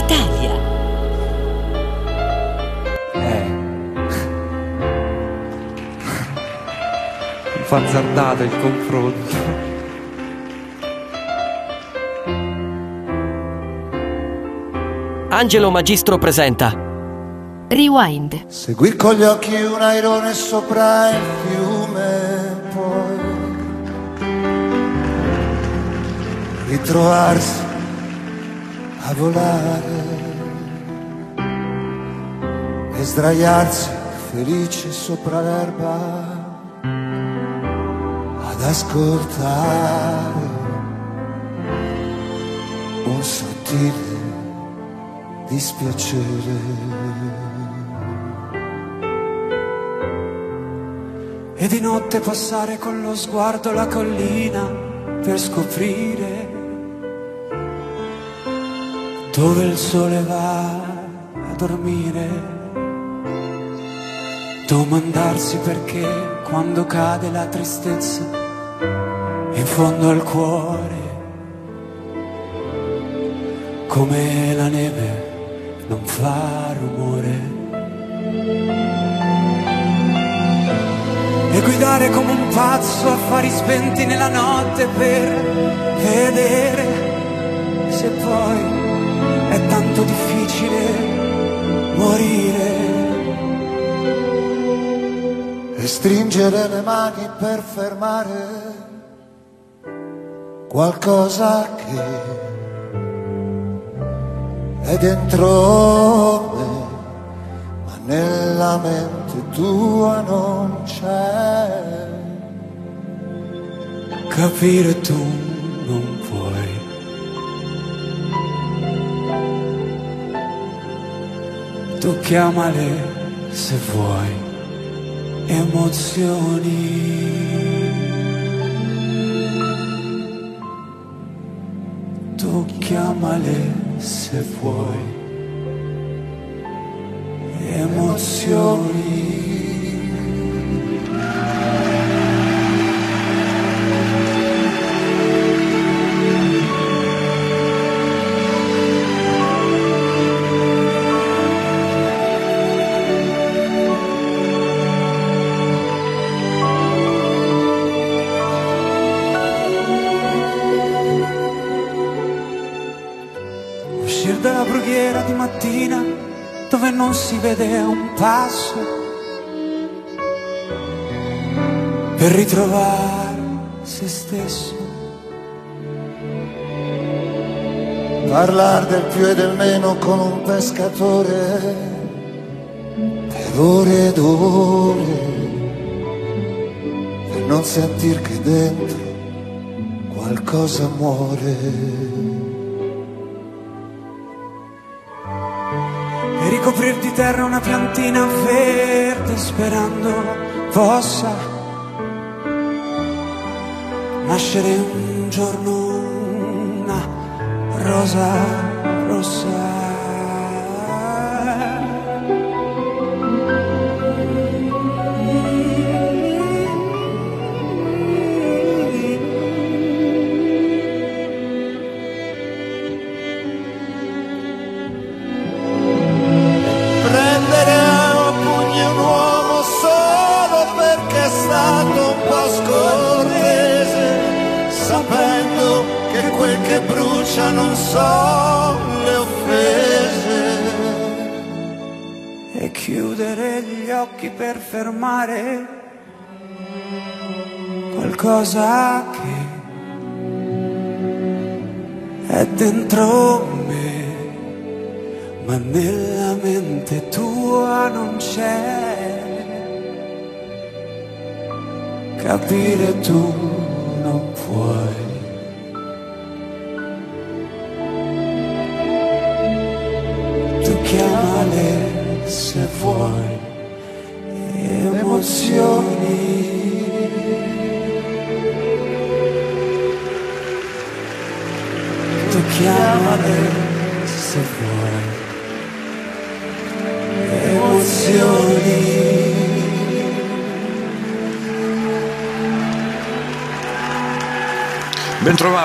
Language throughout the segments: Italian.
Italia. Eh. Mi fa azzardato il confronto. Angelo Magistro presenta Rewind. Seguì con gli occhi un airone sopra il fiume, poi ritrovarsi volare e sdraiarsi felice sopra l'erba ad ascoltare un sottile dispiacere. E di notte passare con lo sguardo la collina per scoprire dove il sole va a dormire. Domandarsi perché quando cade la tristezza in fondo al cuore, come la neve non fa rumore. E guidare come un pazzo affari spenti nella notte per vedere se poi tanto difficile morire. e stringere le mani per fermare qualcosa che è dentro me, ma nella mente tua non c'è. Capire tu non Tu chiamale se vuoi emozioni. Tu chiamale se vuoi emozioni. Non si vede un passo per ritrovare se stesso. Parlar del più e del meno con un pescatore per ore ed ore per non sentir che dentro qualcosa muore. Di terra una piantina verde sperando possa nascere un giorno una rosa rossa. Chiudere gli occhi per fermare qualcosa che è dentro me, ma nella mente tua non c'è. Capire tu non puoi.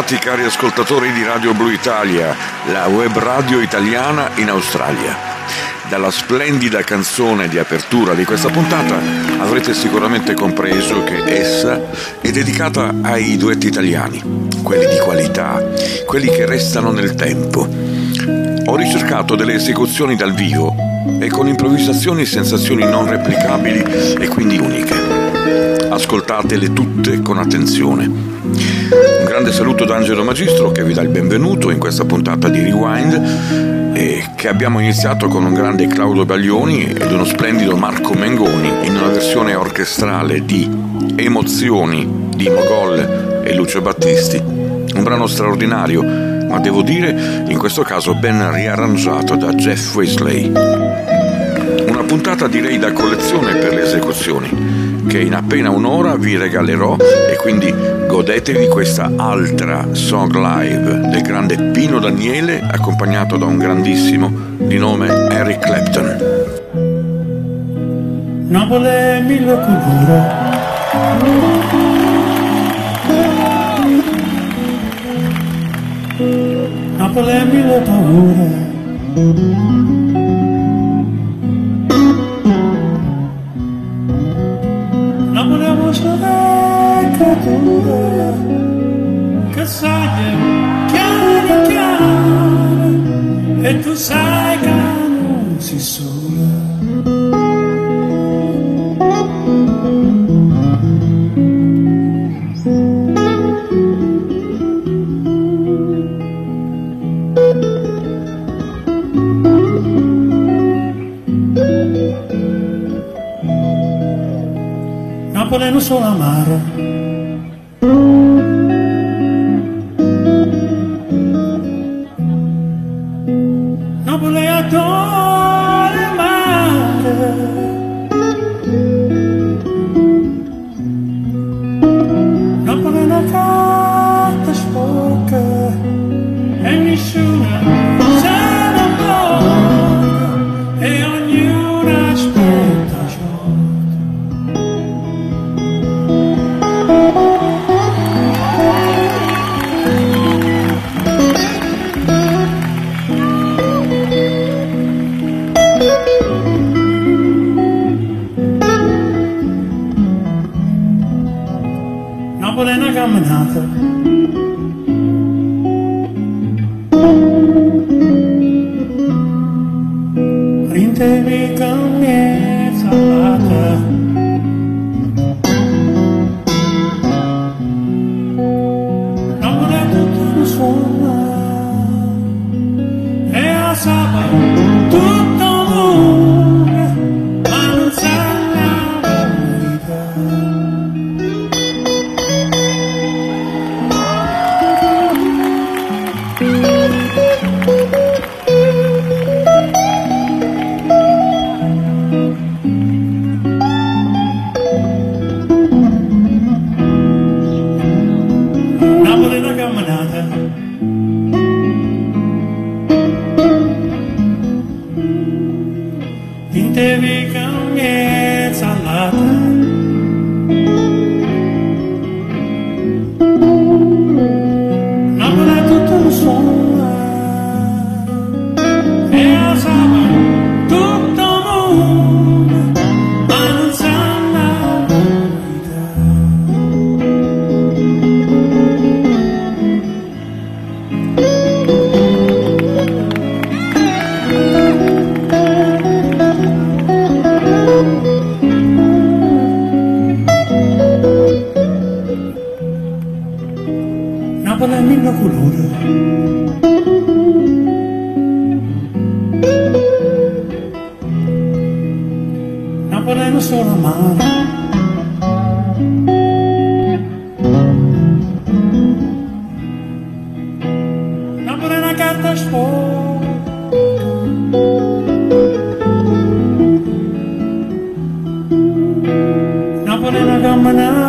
Bentrovati cari ascoltatori di Radio Blu Italia, la web radio italiana in Australia. Dalla splendida canzone di apertura di questa puntata avrete sicuramente compreso che essa è dedicata ai duetti italiani, quelli di qualità, quelli che restano nel tempo. Ho ricercato delle esecuzioni dal vivo e con improvvisazioni e sensazioni non replicabili e quindi uniche. Ascoltatele tutte con attenzione. Un grande saluto da Angelo Magistro che vi dà il benvenuto in questa puntata di Rewind che abbiamo iniziato con un grande Claudio Baglioni ed uno splendido Marco Mengoni in una versione orchestrale di Emozioni di Mogol e Lucio Battisti. Un brano straordinario, ma devo dire in questo caso ben riarrangiato da Jeff Weasley. Una puntata direi da collezione per le esecuzioni che in appena un'ora vi regalerò e quindi godetevi questa altra song live del grande Pino Daniele accompagnato da un grandissimo di nome Eric Clapton. Napoli mille culture Napoli mille paure creatura che sai chiaro chiaro e tu sai che non si sola. Napoli non amaro Napoli a gonna gonna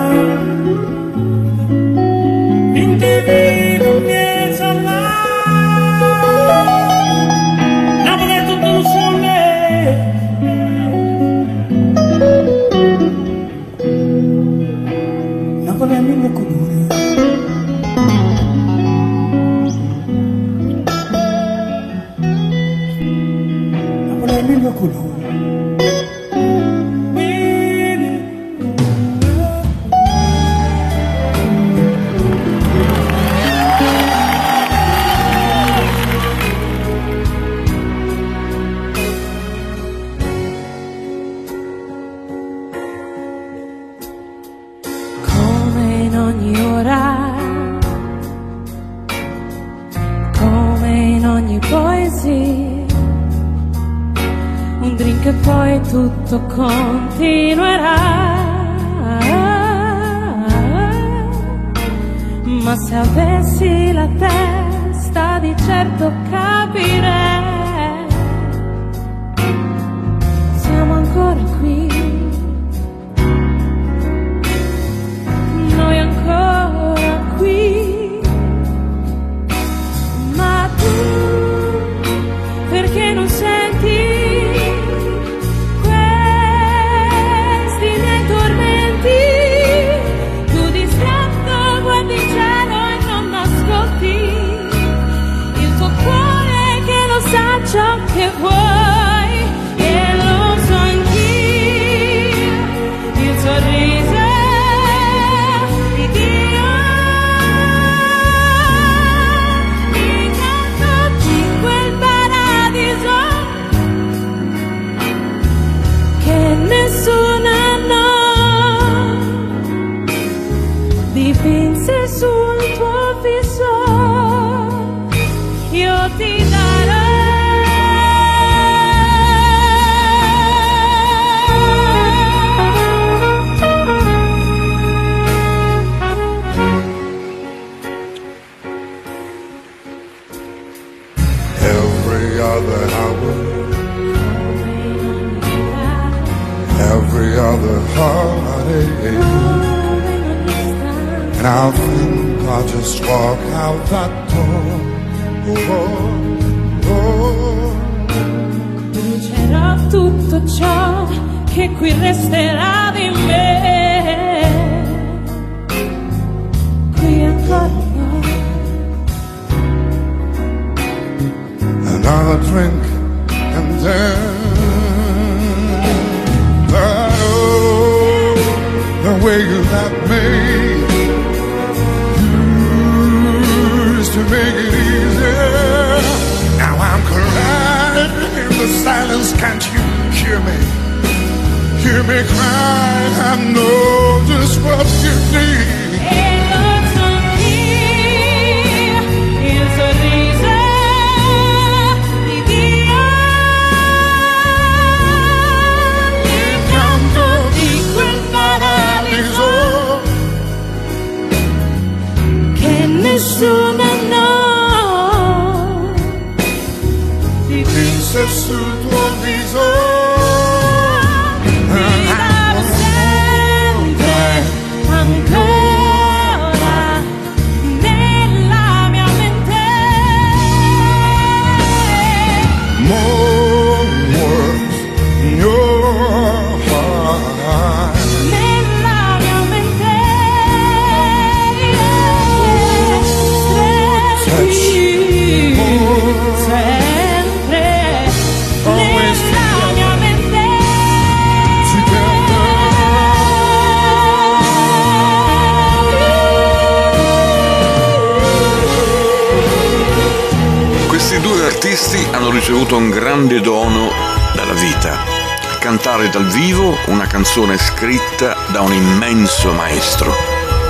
canzone scritta da un immenso maestro,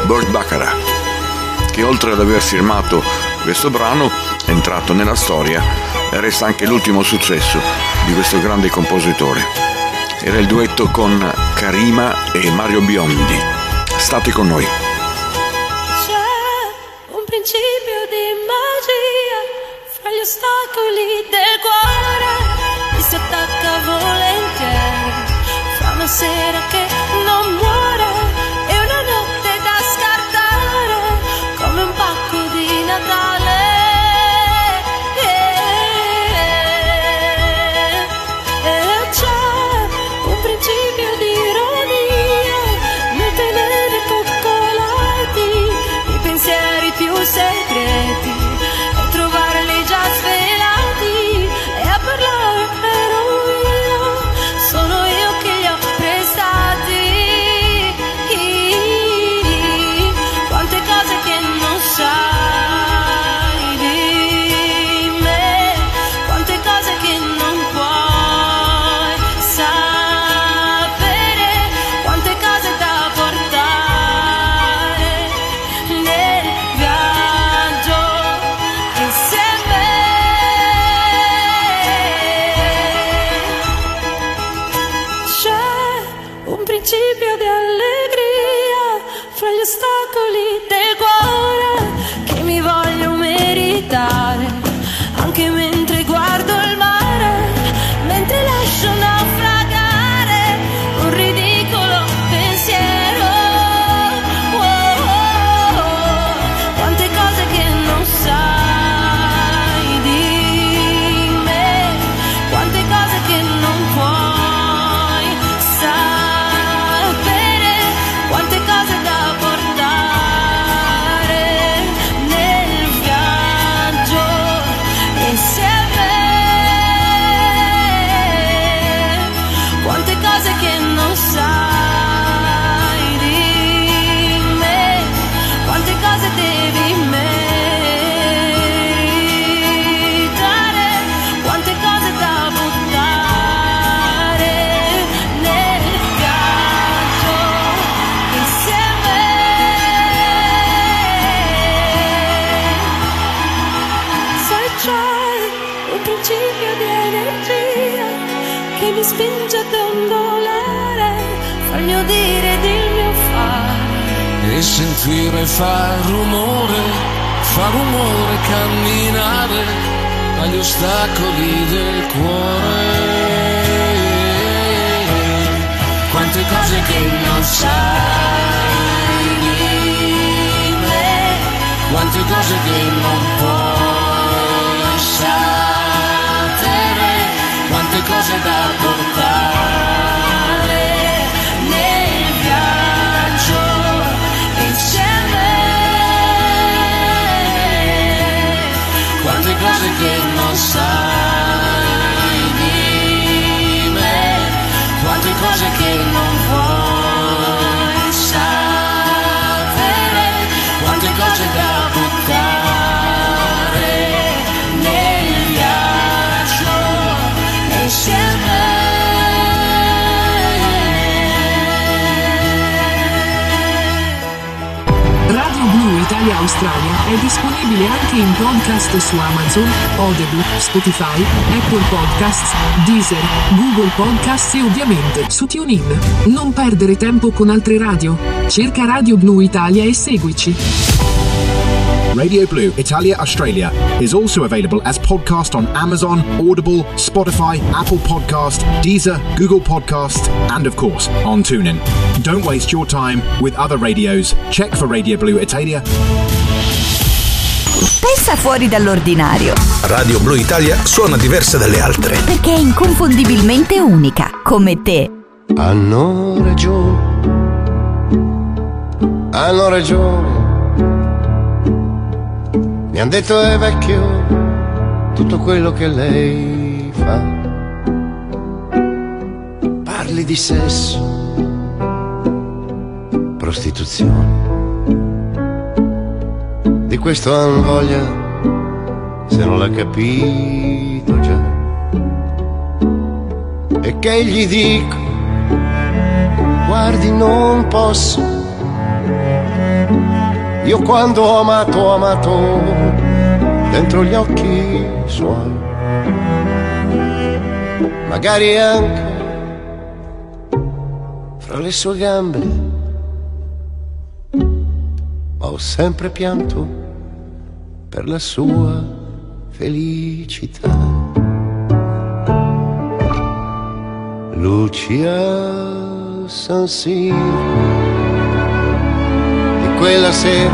Burt Baccarat, che oltre ad aver firmato questo brano, entrato nella storia, resta anche l'ultimo successo di questo grande compositore. Era il duetto con Karima e Mario Biondi. State con noi. Sentire far rumore, fa rumore camminare agli ostacoli del cuore. Quante cose che non sai di me, quante cose che non puoi sapere, quante cose è disponibile anche in podcast su Amazon, Audible, Spotify, Apple Podcasts, Deezer, Google Podcasts e ovviamente su TuneIn. Non perdere tempo con altre radio. Cerca Radio Blu Italia e seguici. Radio Blue Italia Australia is also available as podcast on Amazon, Audible, Spotify, Apple Podcast, Deezer, Google Podcast, and of course on TuneIn. Don't waste your time with other radios. Check for Radio Blue Italia. Pensa fuori dall'ordinario, Radio Blu Italia suona diversa dalle altre. perché è inconfondibilmente unica, come te. Hanno ragione, hanno ragione. Mi han detto è vecchio tutto quello che lei fa. Parli di sesso, prostituzione. Di questo han voglia se non l'ha capito già. E che gli dico? guardi non posso. Io quando ho amato, ho amato dentro gli occhi suoi. Magari anche fra le sue gambe. Ma ho sempre pianto per la sua felicità. Lucia San Siro di quella sera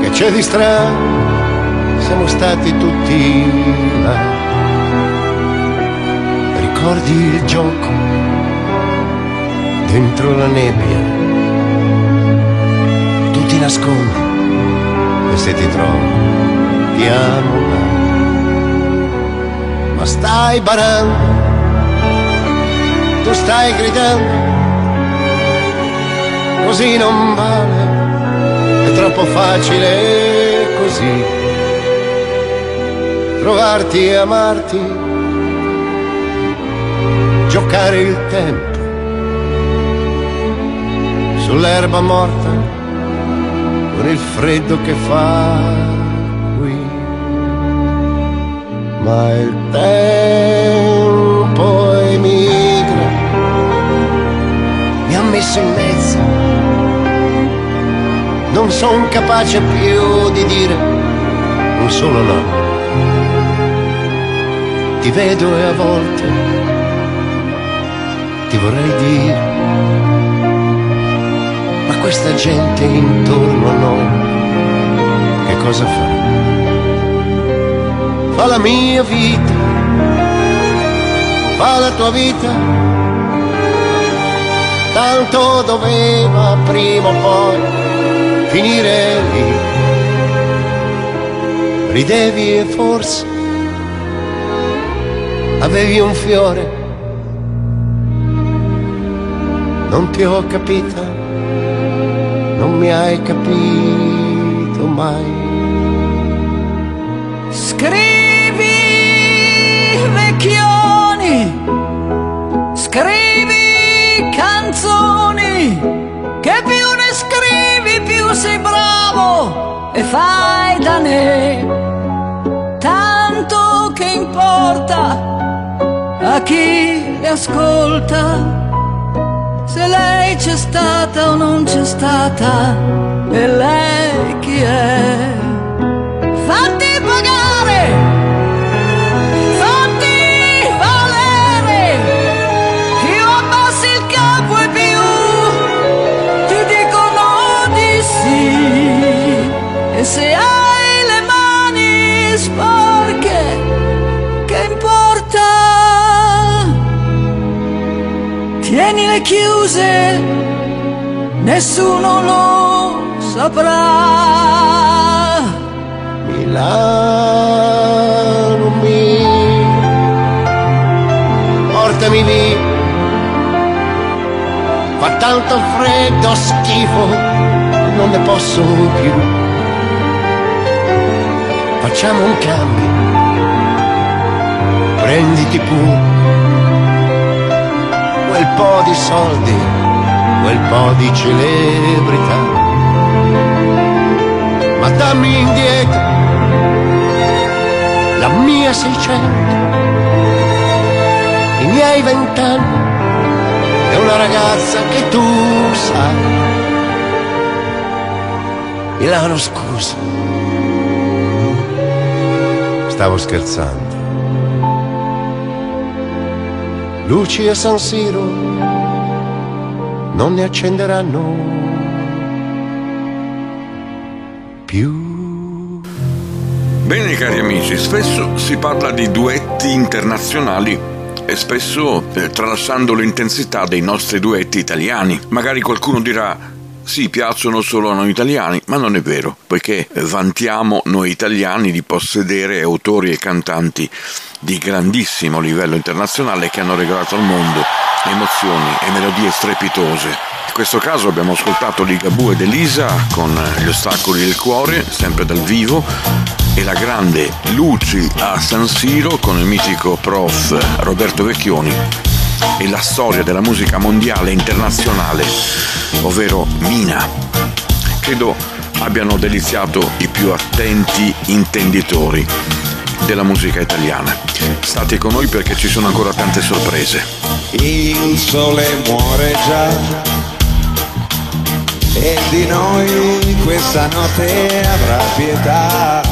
che c'è di strano siamo stati tutti là ricordi il gioco dentro la nebbia nascondi e se ti trovo amo là ma stai barando tu stai gridando, così non vale, è troppo facile così. Trovarti e amarti, giocare il tempo sull'erba morta con il freddo che fa qui. Ma il tempo emigra mi ha messo in mezzo. Non son capace più di dire un solo no. Ti vedo e a volte ti vorrei dire, questa gente intorno a noi che cosa fa? Fa la mia vita, fa la tua vita tanto doveva prima o poi finire lì. Ridevi e forse avevi un fiore. Non ti ho capita, non mi hai capito mai. Scrivi vecchioni, scrivi canzoni, che più ne scrivi più sei bravo e fai da ne. Tanto che importa a chi le ascolta. Se lei c'è stata o non c'è stata, e lei chi è? Tienile chiuse, nessuno lo saprà. Milano mia, portami lì, fa tanto freddo, schifo, non ne posso più. Facciamo un cambio, prenditi pure quel po' di soldi, quel po' di celebrità. Ma dammi indietro la mia 600, i miei vent'anni e una ragazza che tu sai. Milano scusa, stavo scherzando. Luci a San Siro non ne accenderanno più. Bene cari amici, spesso si parla di duetti internazionali e spesso eh, tralasciando l'intensità dei nostri duetti italiani. Magari qualcuno dirà sì, piacciono solo a noi italiani, ma non è vero, poiché vantiamo noi italiani di possedere autori e cantanti di grandissimo livello internazionale che hanno regalato al mondo emozioni e melodie strepitose. In questo caso abbiamo ascoltato Ligabue ed Elisa con Gli ostacoli del cuore, sempre dal vivo, e la grande Luci a San Siro con il mitico prof Roberto Vecchioni e la storia della musica mondiale e internazionale, ovvero Mina. Credo abbiano deliziato i più attenti intenditori della musica italiana. State con noi perché ci sono ancora tante sorprese. Il sole muore già e di noi questa notte avrà pietà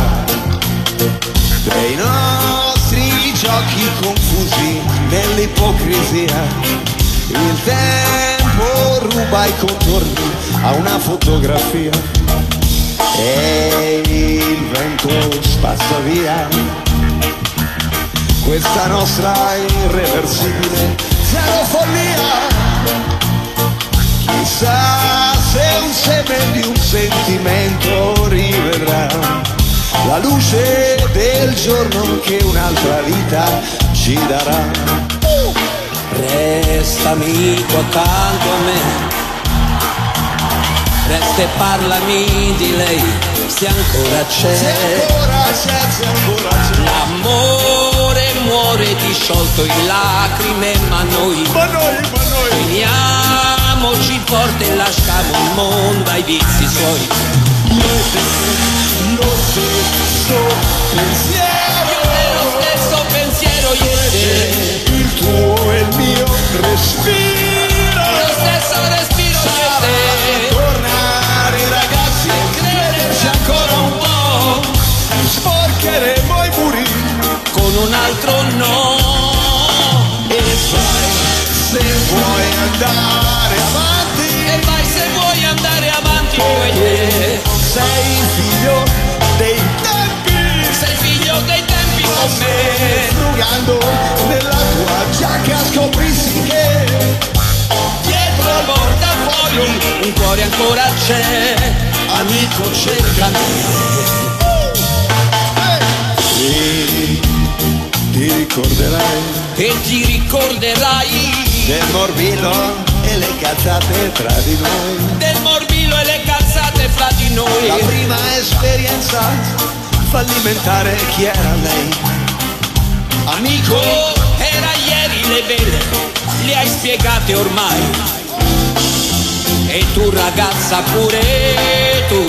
dei nostri giochi confusi nell'ipocrisia. Il tempo ruba i contorni a una fotografia e il vento spazza via questa nostra irreversibile zero follia. Chissà se un seme di un sentimento rivedrà la luce del giorno che un'altra vita ci darà. Resta amico accanto a me, resta e parlami di lei, se ancora c'è. Se ancora c'è, se ancora c'è. L'amore muore disciolto in lacrime, ma noi, Ma noi, ma noi, uniamoci forte e lasciamo il mondo ai vizi suoi. Lo stesso pensiero. Io nello stesso pensiero ieri, Il tuo e il mio respiro. lo stesso respiro io e te. Tornare ragazzi e crederci ancora un po'. Sporcheremo i muri con un altro no. e vai se vuoi andare avanti. E vai se vuoi andare avanti io e te. Sei figlio me. Frugando nella tua giacca scoprissi che Dietro al portafoglio un cuore ancora c'è. amico cerca me. E ti ricorderai E ti ricorderai del morbillo e le cazzate tra di noi. del morbillo e le calzate fra di noi. La prima esperienza fallimentare chi era lei? Amico, era ieri le vele, le hai spiegate ormai. E tu ragazza pure tu,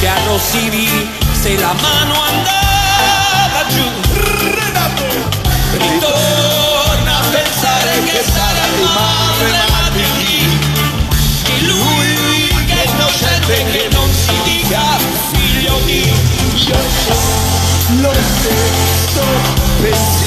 che arrossivi se la mano andava giù. Ritorna a pensare che sarà rimane che non si dica figlio di... Yo soy lo sé. This.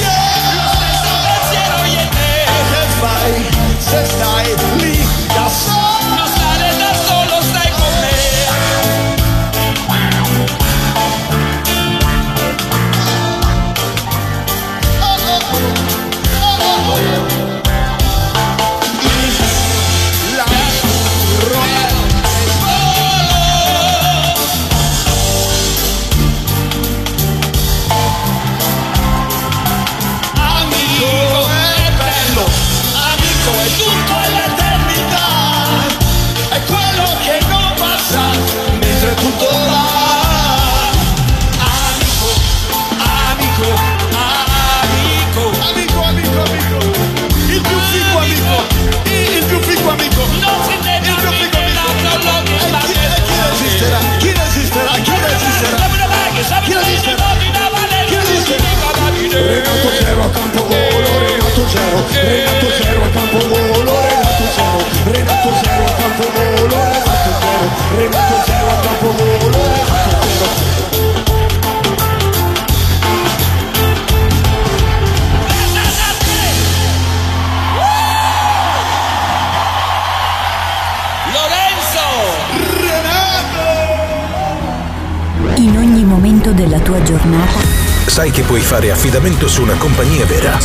Affidamento su una compagnia vera.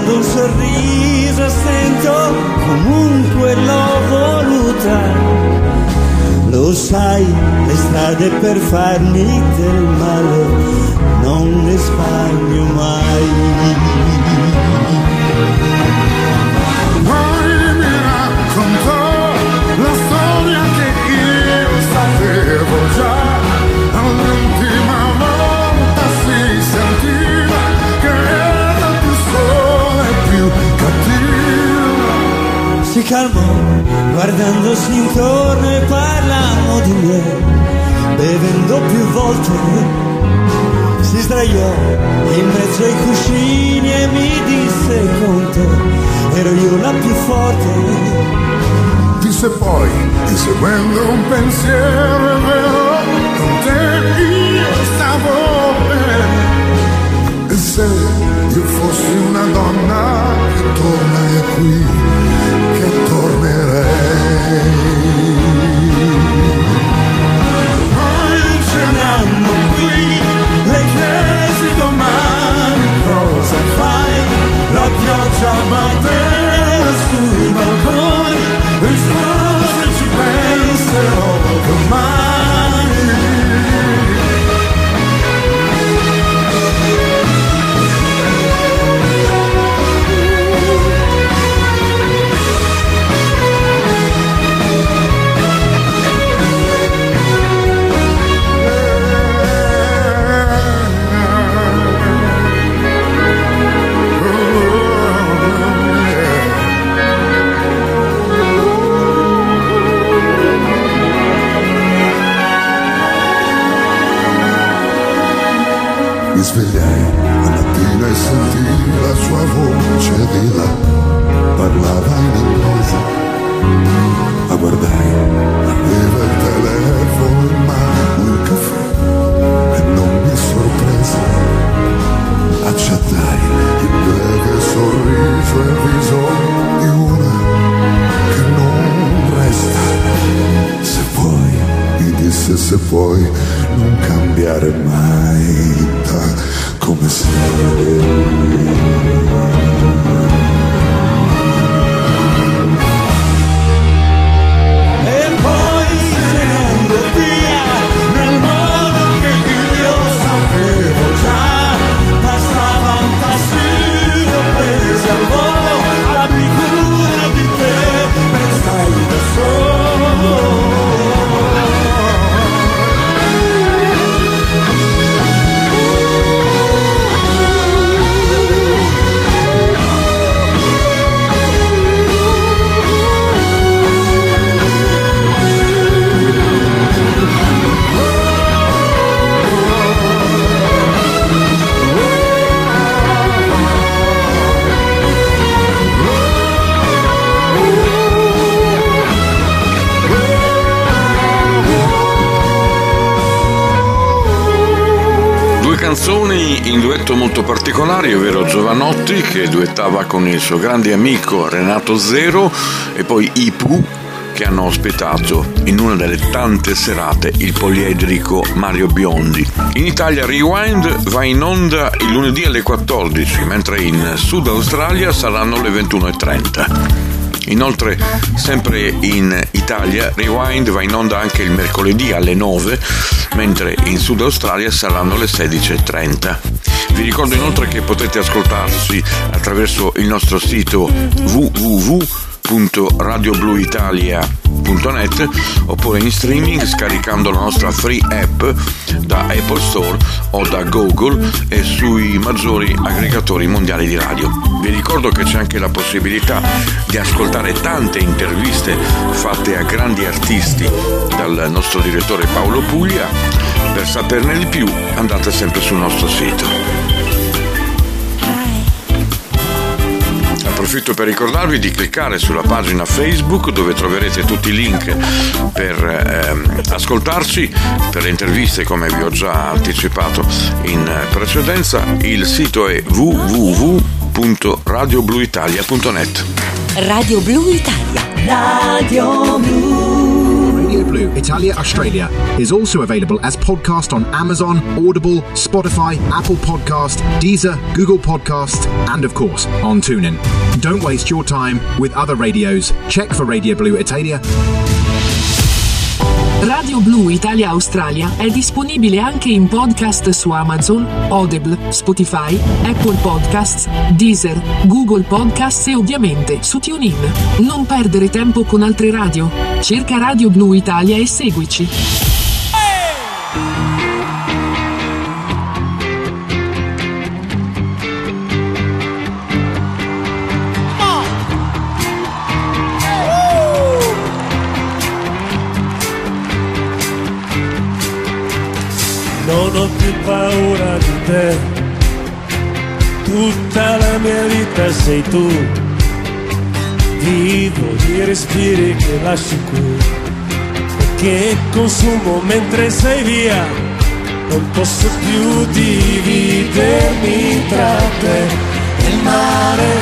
quando un sorriso sento comunque l'ho voluta. Lo sai è strade per farmi del ero io la più forte. Disse poi, inseguendo un pensiero vero, con te io stavo bene. E se io fossi una donna che qui, che tornerei. It's close that you. pain still over mine là, parlava in inglese. La guardai, aveva il telefono in mano, un caffè e non mi sorprese. Accettai il breve sorriso e il viso di una che non resta. Se puoi, mi disse se puoi, non cambiare mai da come E con il suo grande amico Renato Zero e poi Ipu che hanno ospitato in una delle tante serate il poliedrico Mario Biondi. In Italia Rewind va in onda il lunedì alle 14, mentre in Sud Australia saranno le 21.30. Inoltre, sempre in Italia, Rewind va in onda anche il mercoledì alle 9, mentre in Sud Australia saranno le 16.30. Vi ricordo inoltre che potete ascoltarci attraverso il nostro sito www.radiobluitalia.net oppure in streaming scaricando la nostra free app da Apple Store o da Google e sui maggiori aggregatori mondiali di radio. Vi ricordo che c'è anche la possibilità di ascoltare tante interviste fatte a grandi artisti dal nostro direttore Paolo Puglia. Per saperne di più andate sempre sul nostro sito. Approfitto per ricordarvi di cliccare sulla pagina Facebook dove troverete tutti i link per ehm, ascoltarci, per le interviste come vi ho già anticipato in precedenza. Il sito è www.radiobluitalia.net. Radio Blu Italia. Radio Blu. Radio Blue Italia Australia is also available as podcast on Amazon, Audible, Spotify, Apple Podcast, Deezer, Google Podcast, and of course on TuneIn. Don't waste your time with other radios. Check for Radio Blue Italia Radio Blu Italia Australia è disponibile anche in podcast su Amazon, Audible, Spotify, Apple Podcasts, Deezer, Google Podcasts e ovviamente su TuneIn. Non perdere tempo con altre radio. Cerca Radio Blu Italia e seguici. Più paura di te, tutta la mia vita sei tu. Vivo di respiri che lasci qui, che consumo mentre sei via. Non posso più dividermi tra te e il mare.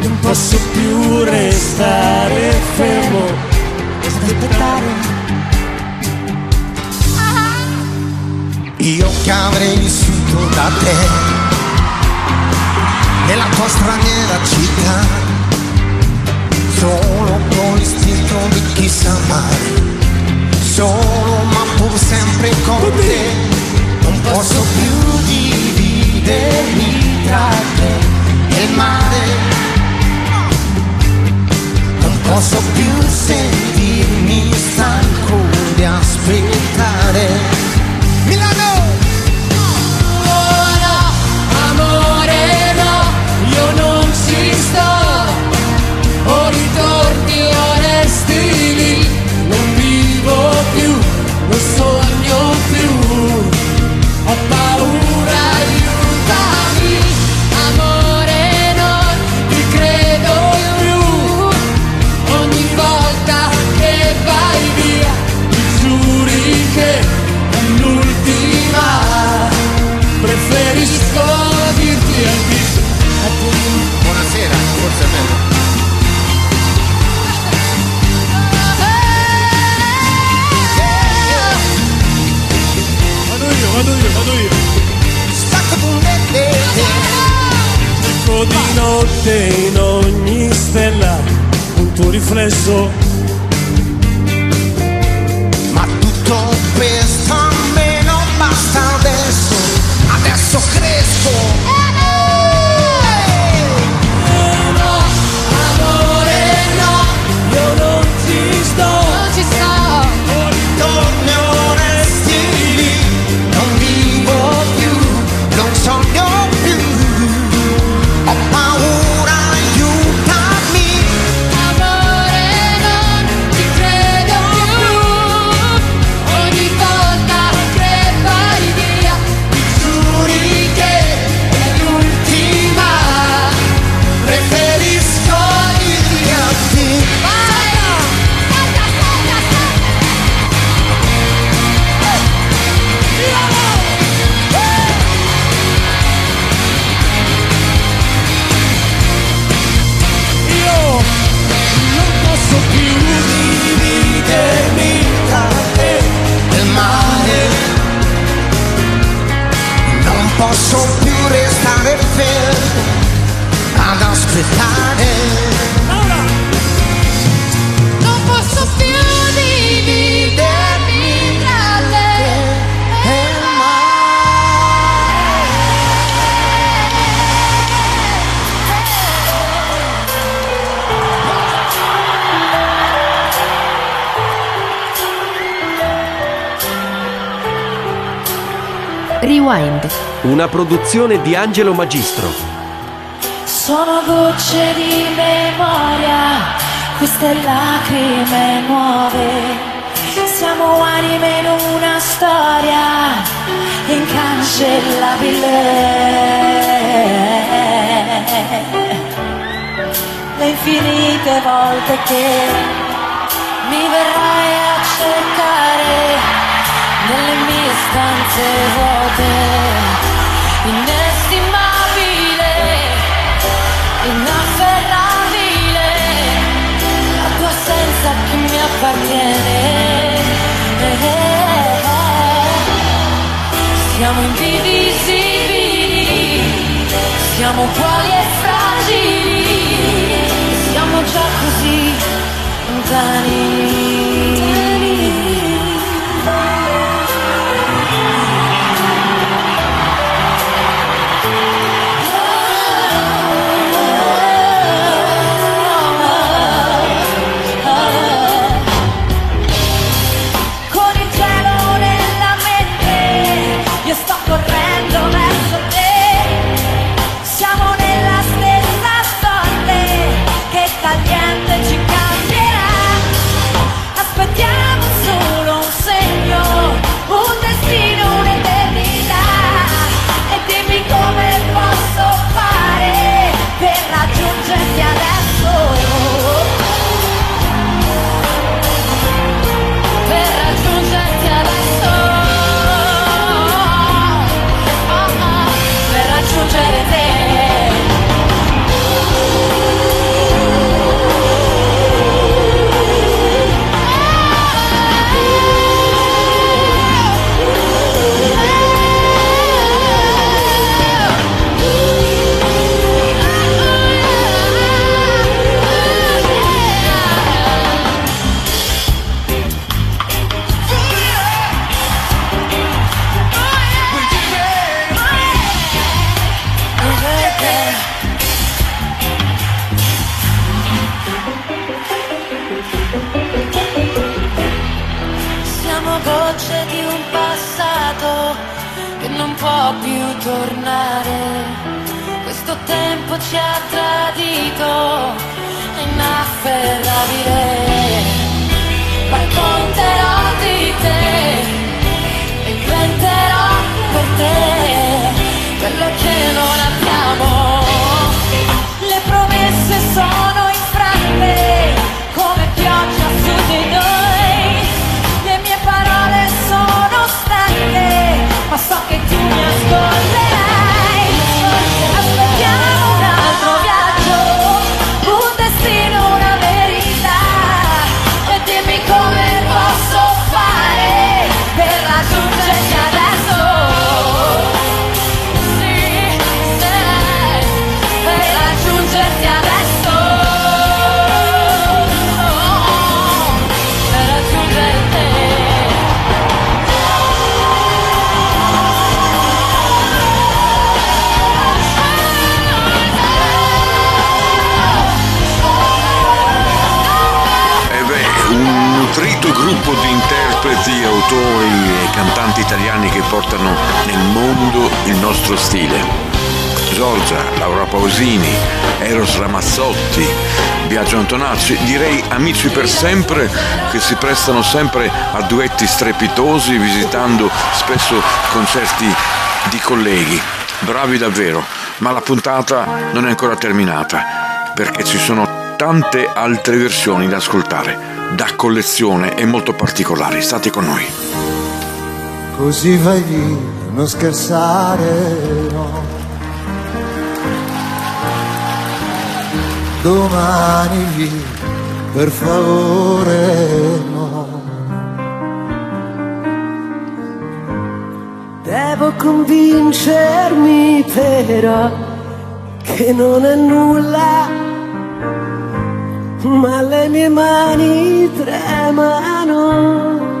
Non posso più restare fermo aspettare. Io che avrei vissuto da te. Nella tua straniera città, solo con l'istinto di chi sa mai, solo ma pur sempre con te, non posso più dividermi tra te. E il mare, non posso più sentirmi End. Una produzione di Angelo Magistro. Sono gocce di memoria, queste lacrime nuove. Siamo anime in una storia incancellabile. Le infinite volte che mi verrai a cercare nelle mie stanze vuote, inestimabile, inafferrabile, la tua assenza che mi appartiene. Eh, eh, eh. Siamo indivisibili, siamo quali e fragili, siamo già così lontani. Italiani che portano nel mondo il nostro stile. Giorgia, Laura Pausini, Eros Ramazzotti, Biagio Antonacci, direi amici per sempre che si prestano sempre a duetti strepitosi visitando spesso concerti di colleghi. Bravi davvero, ma la puntata non è ancora terminata perché ci sono tante altre versioni da ascoltare, da collezione e molto particolari. State con noi. Così vai via, non scherzare, no. Domani via, per favore, no. Devo convincermi però che non è nulla, ma le mie mani tremano.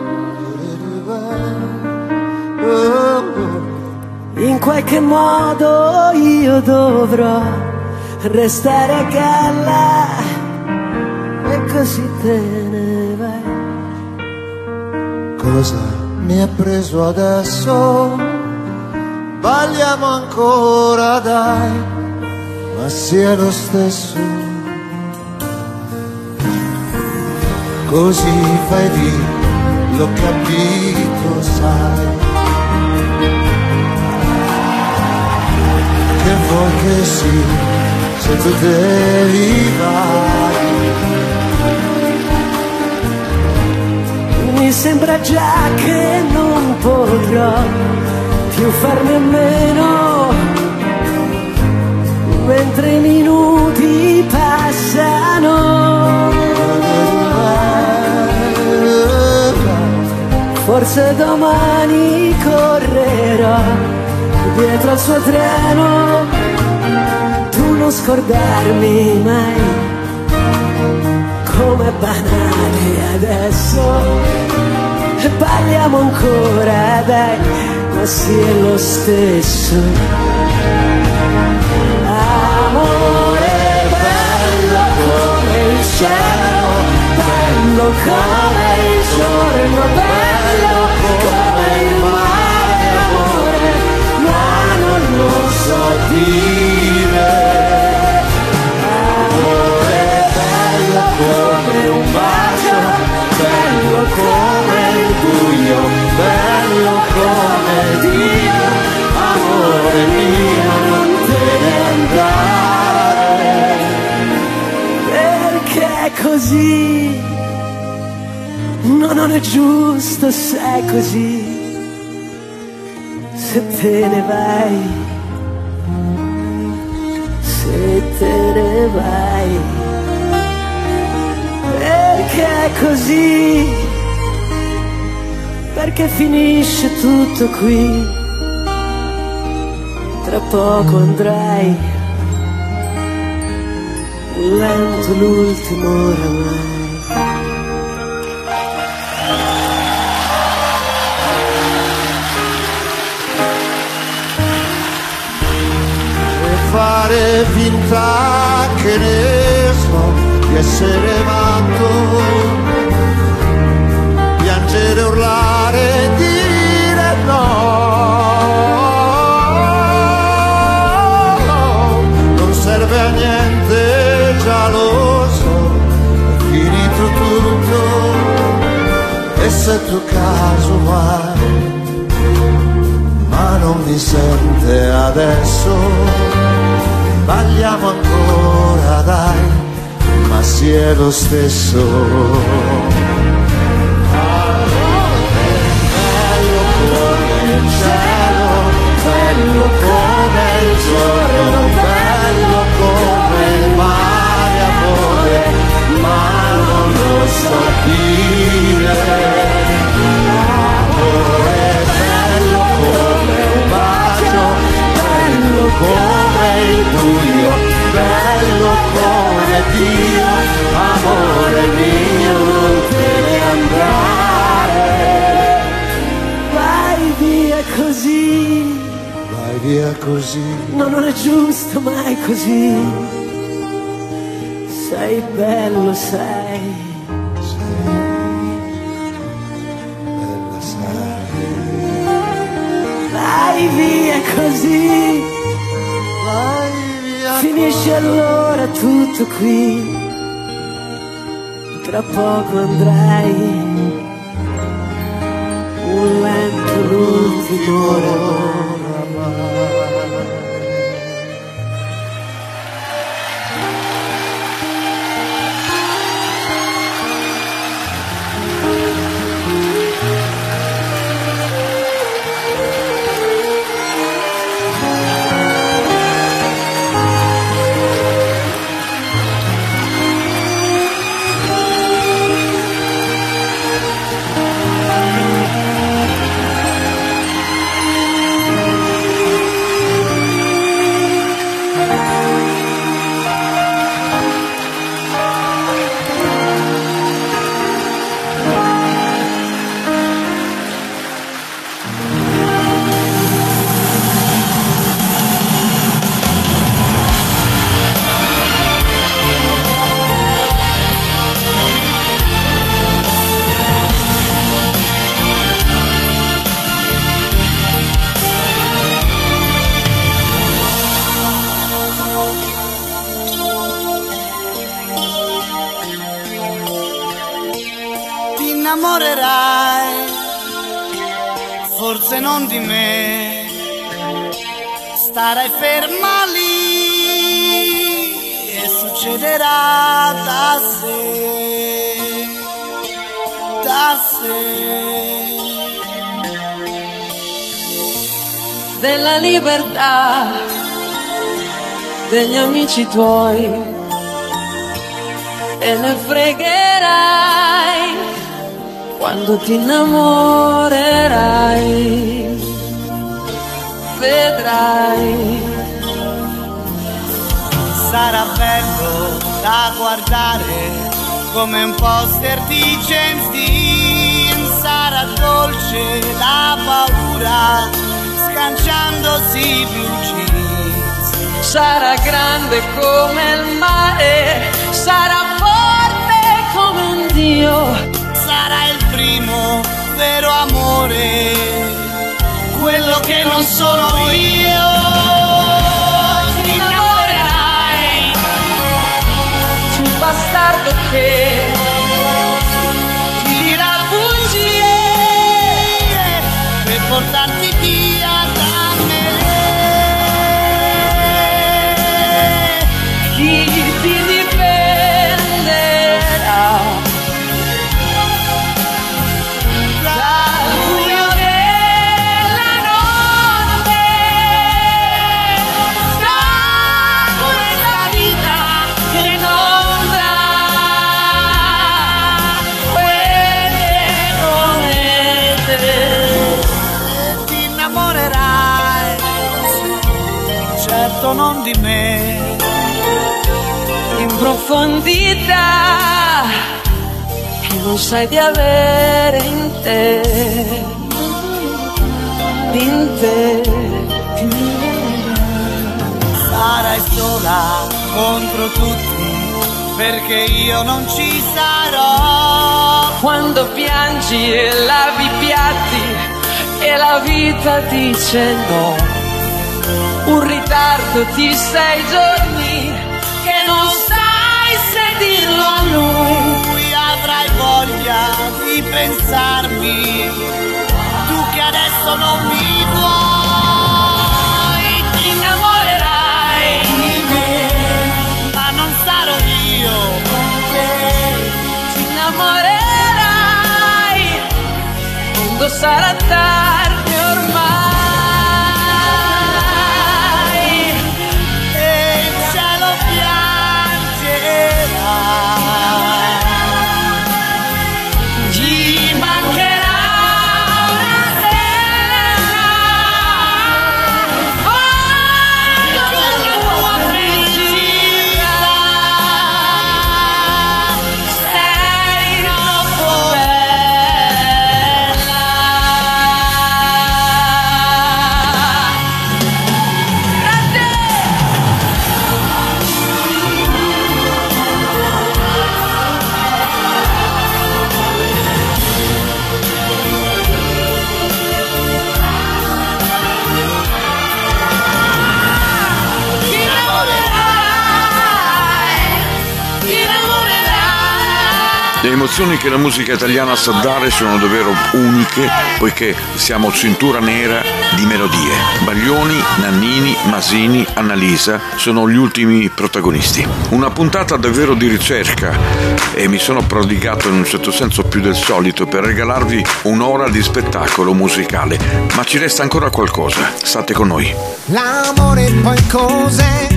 In qualche modo io dovrò restare a galla e così te ne vai. Cosa mi ha preso adesso? Balliamo ancora, dai, ma sia lo stesso. Così fai di, l'ho capito, sai. Vuoi che sì, se tu devi vai. Mi sembra già che non potrò più farne a meno mentre i minuti passano. Forse domani correrò dietro al suo treno, tu non scordarmi mai com'è banale adesso. E parliamo ancora dai ma sia lo stesso. Amore bello come il cielo bello come il giorno bello dire amore bello come un bacio, bello come il buio, bello come Dio, amore mio non te ne andare, perché così, no non è giusto se è così, se te ne vai, vai. Perché è così, perché finisce tutto qui, tra poco andrai, lento l'ultimo oramai. Fare finta che ne so di essere matto, piangere, urlare, dire no, non serve a niente, già lo so, è finito tutto, e se tu caso mai ma non mi sente adesso. Balliamo ancora, dai, ma si è lo stesso. Bello come il cielo, bello come il giorno, bello come il mare, amore, ma non lo so dire. Amore bello come un bacio, bello il buio, bello come Dio, amore mio non te ne andare. Vai via così, Vai via così, no non è giusto mai così, sei bello sei. vai via così. Finisce allora tutto qui. Tra poco andrai. Un lento l'ultimo oramai. Starai ferma lì e succederà da sé, da sé. della libertà degli amici tuoi e ne fregherai quando ti innamorerai vedrai. Sarà bello da guardare come un poster di James Dean, sarà dolce la paura scanciandosi blue jeans. sarà grande come il mare sarà forte come un dio. Sarà il primo vero amore, quello che non sono io. ti non di me. in profondità che non sai di avere in te, in te. Sarai sola contro tutti, perché io non ci sarò. Quando piangi e lavi i piatti e la vita dice no, un ritardo di sei giorni che non sai se dirlo a lui. Avrai voglia di pensarmi, tu che adesso non mi vuoi. Ti innamorerai di me, ma non sarò io che ti innamorerai quando sarà tardi emozioni che la musica italiana sa dare sono davvero uniche poiché siamo cintura nera di melodie. Baglioni, Nannini, Masini, Annalisa sono gli ultimi protagonisti. Una puntata davvero di ricerca e mi sono prodigato in un certo senso più del solito per regalarvi un'ora di spettacolo musicale, ma ci resta ancora qualcosa. State con noi. L'amore poi cos'è?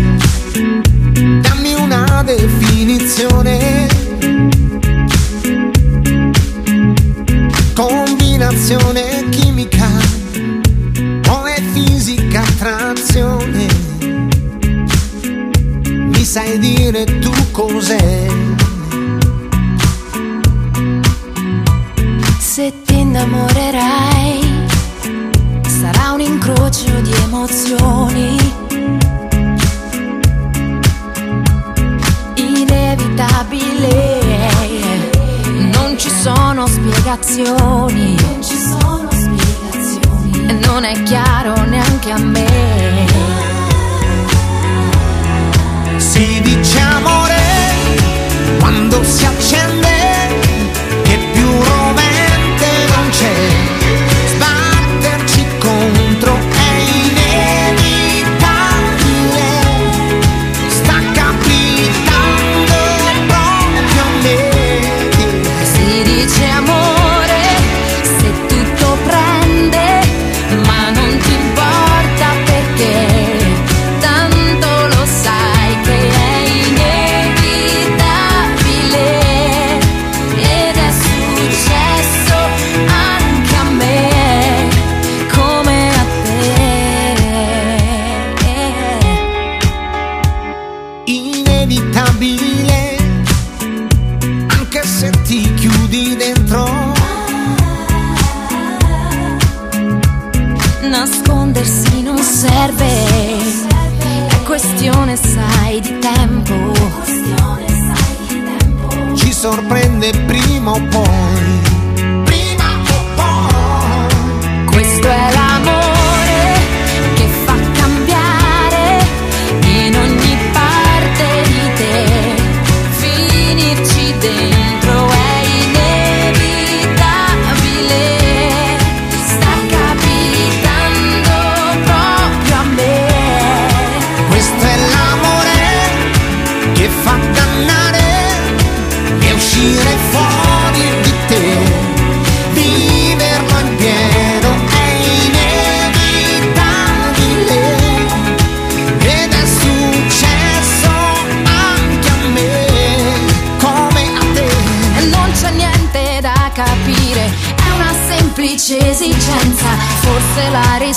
Dammi una definizione. Combinazione chimica è fisica attrazione? Mi sai dire tu cos'è? Se ti innamorerai, sarà un incrocio di emozioni. Sono spiegazioni. E non è chiaro neanche a me. Si dice amore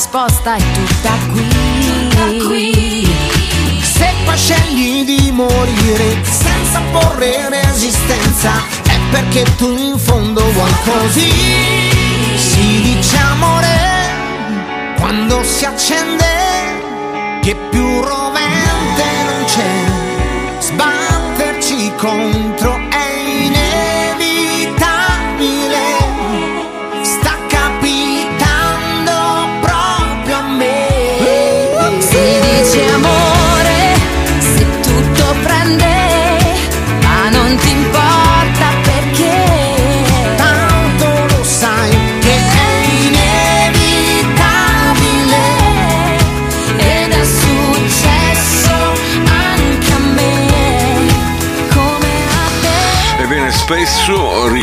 risposta è tutta qui. Se poi scegli di morire senza porre resistenza, è perché tu in fondo vuoi così. Si dice amore quando si accende, che più rovente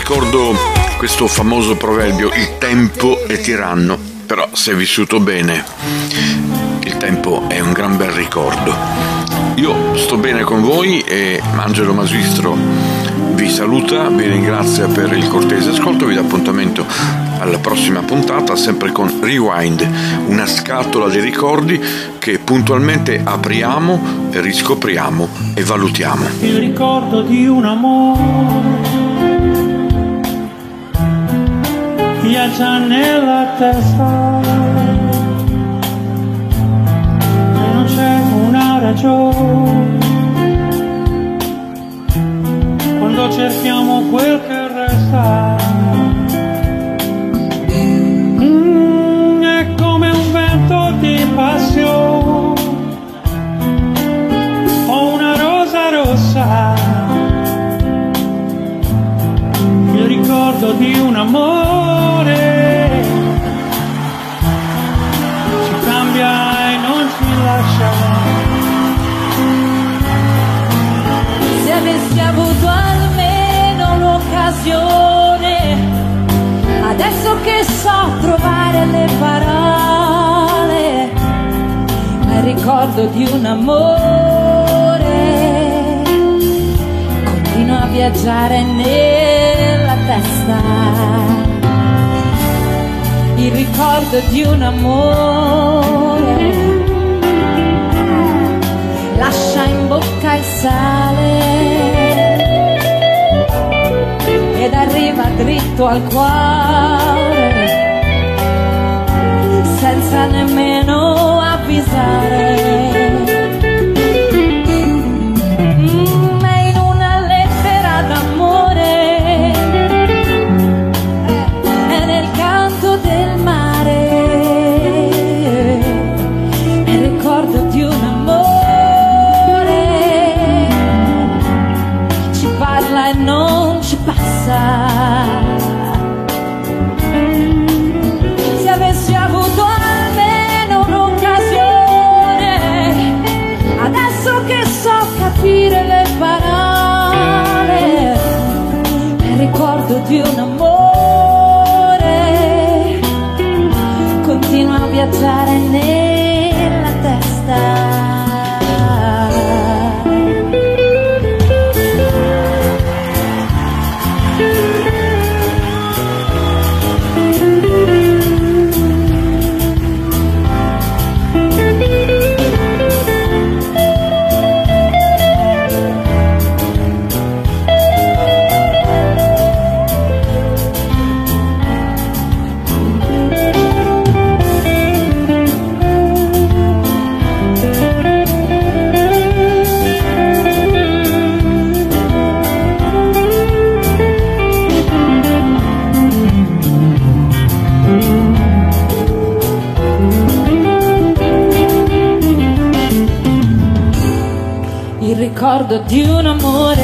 ricordo questo famoso proverbio, il tempo è tiranno, però se è vissuto bene, il tempo è un gran bel ricordo. Io sto bene con voi e Angelo Masistro vi saluta, vi ringrazia per il cortese ascolto, vi dà appuntamento alla prossima puntata, sempre con Rewind, una scatola di ricordi che puntualmente apriamo, riscopriamo e valutiamo. il ricordo di un amore janela testa about an ricordo di un amore.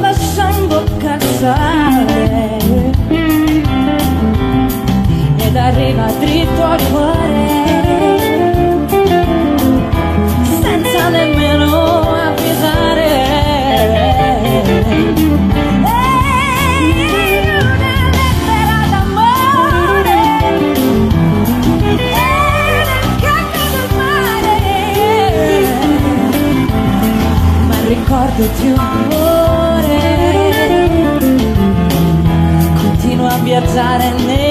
Lascia in bocca il ed arriva dritto al cuore. del tuo amore. Continua a viaggiare nel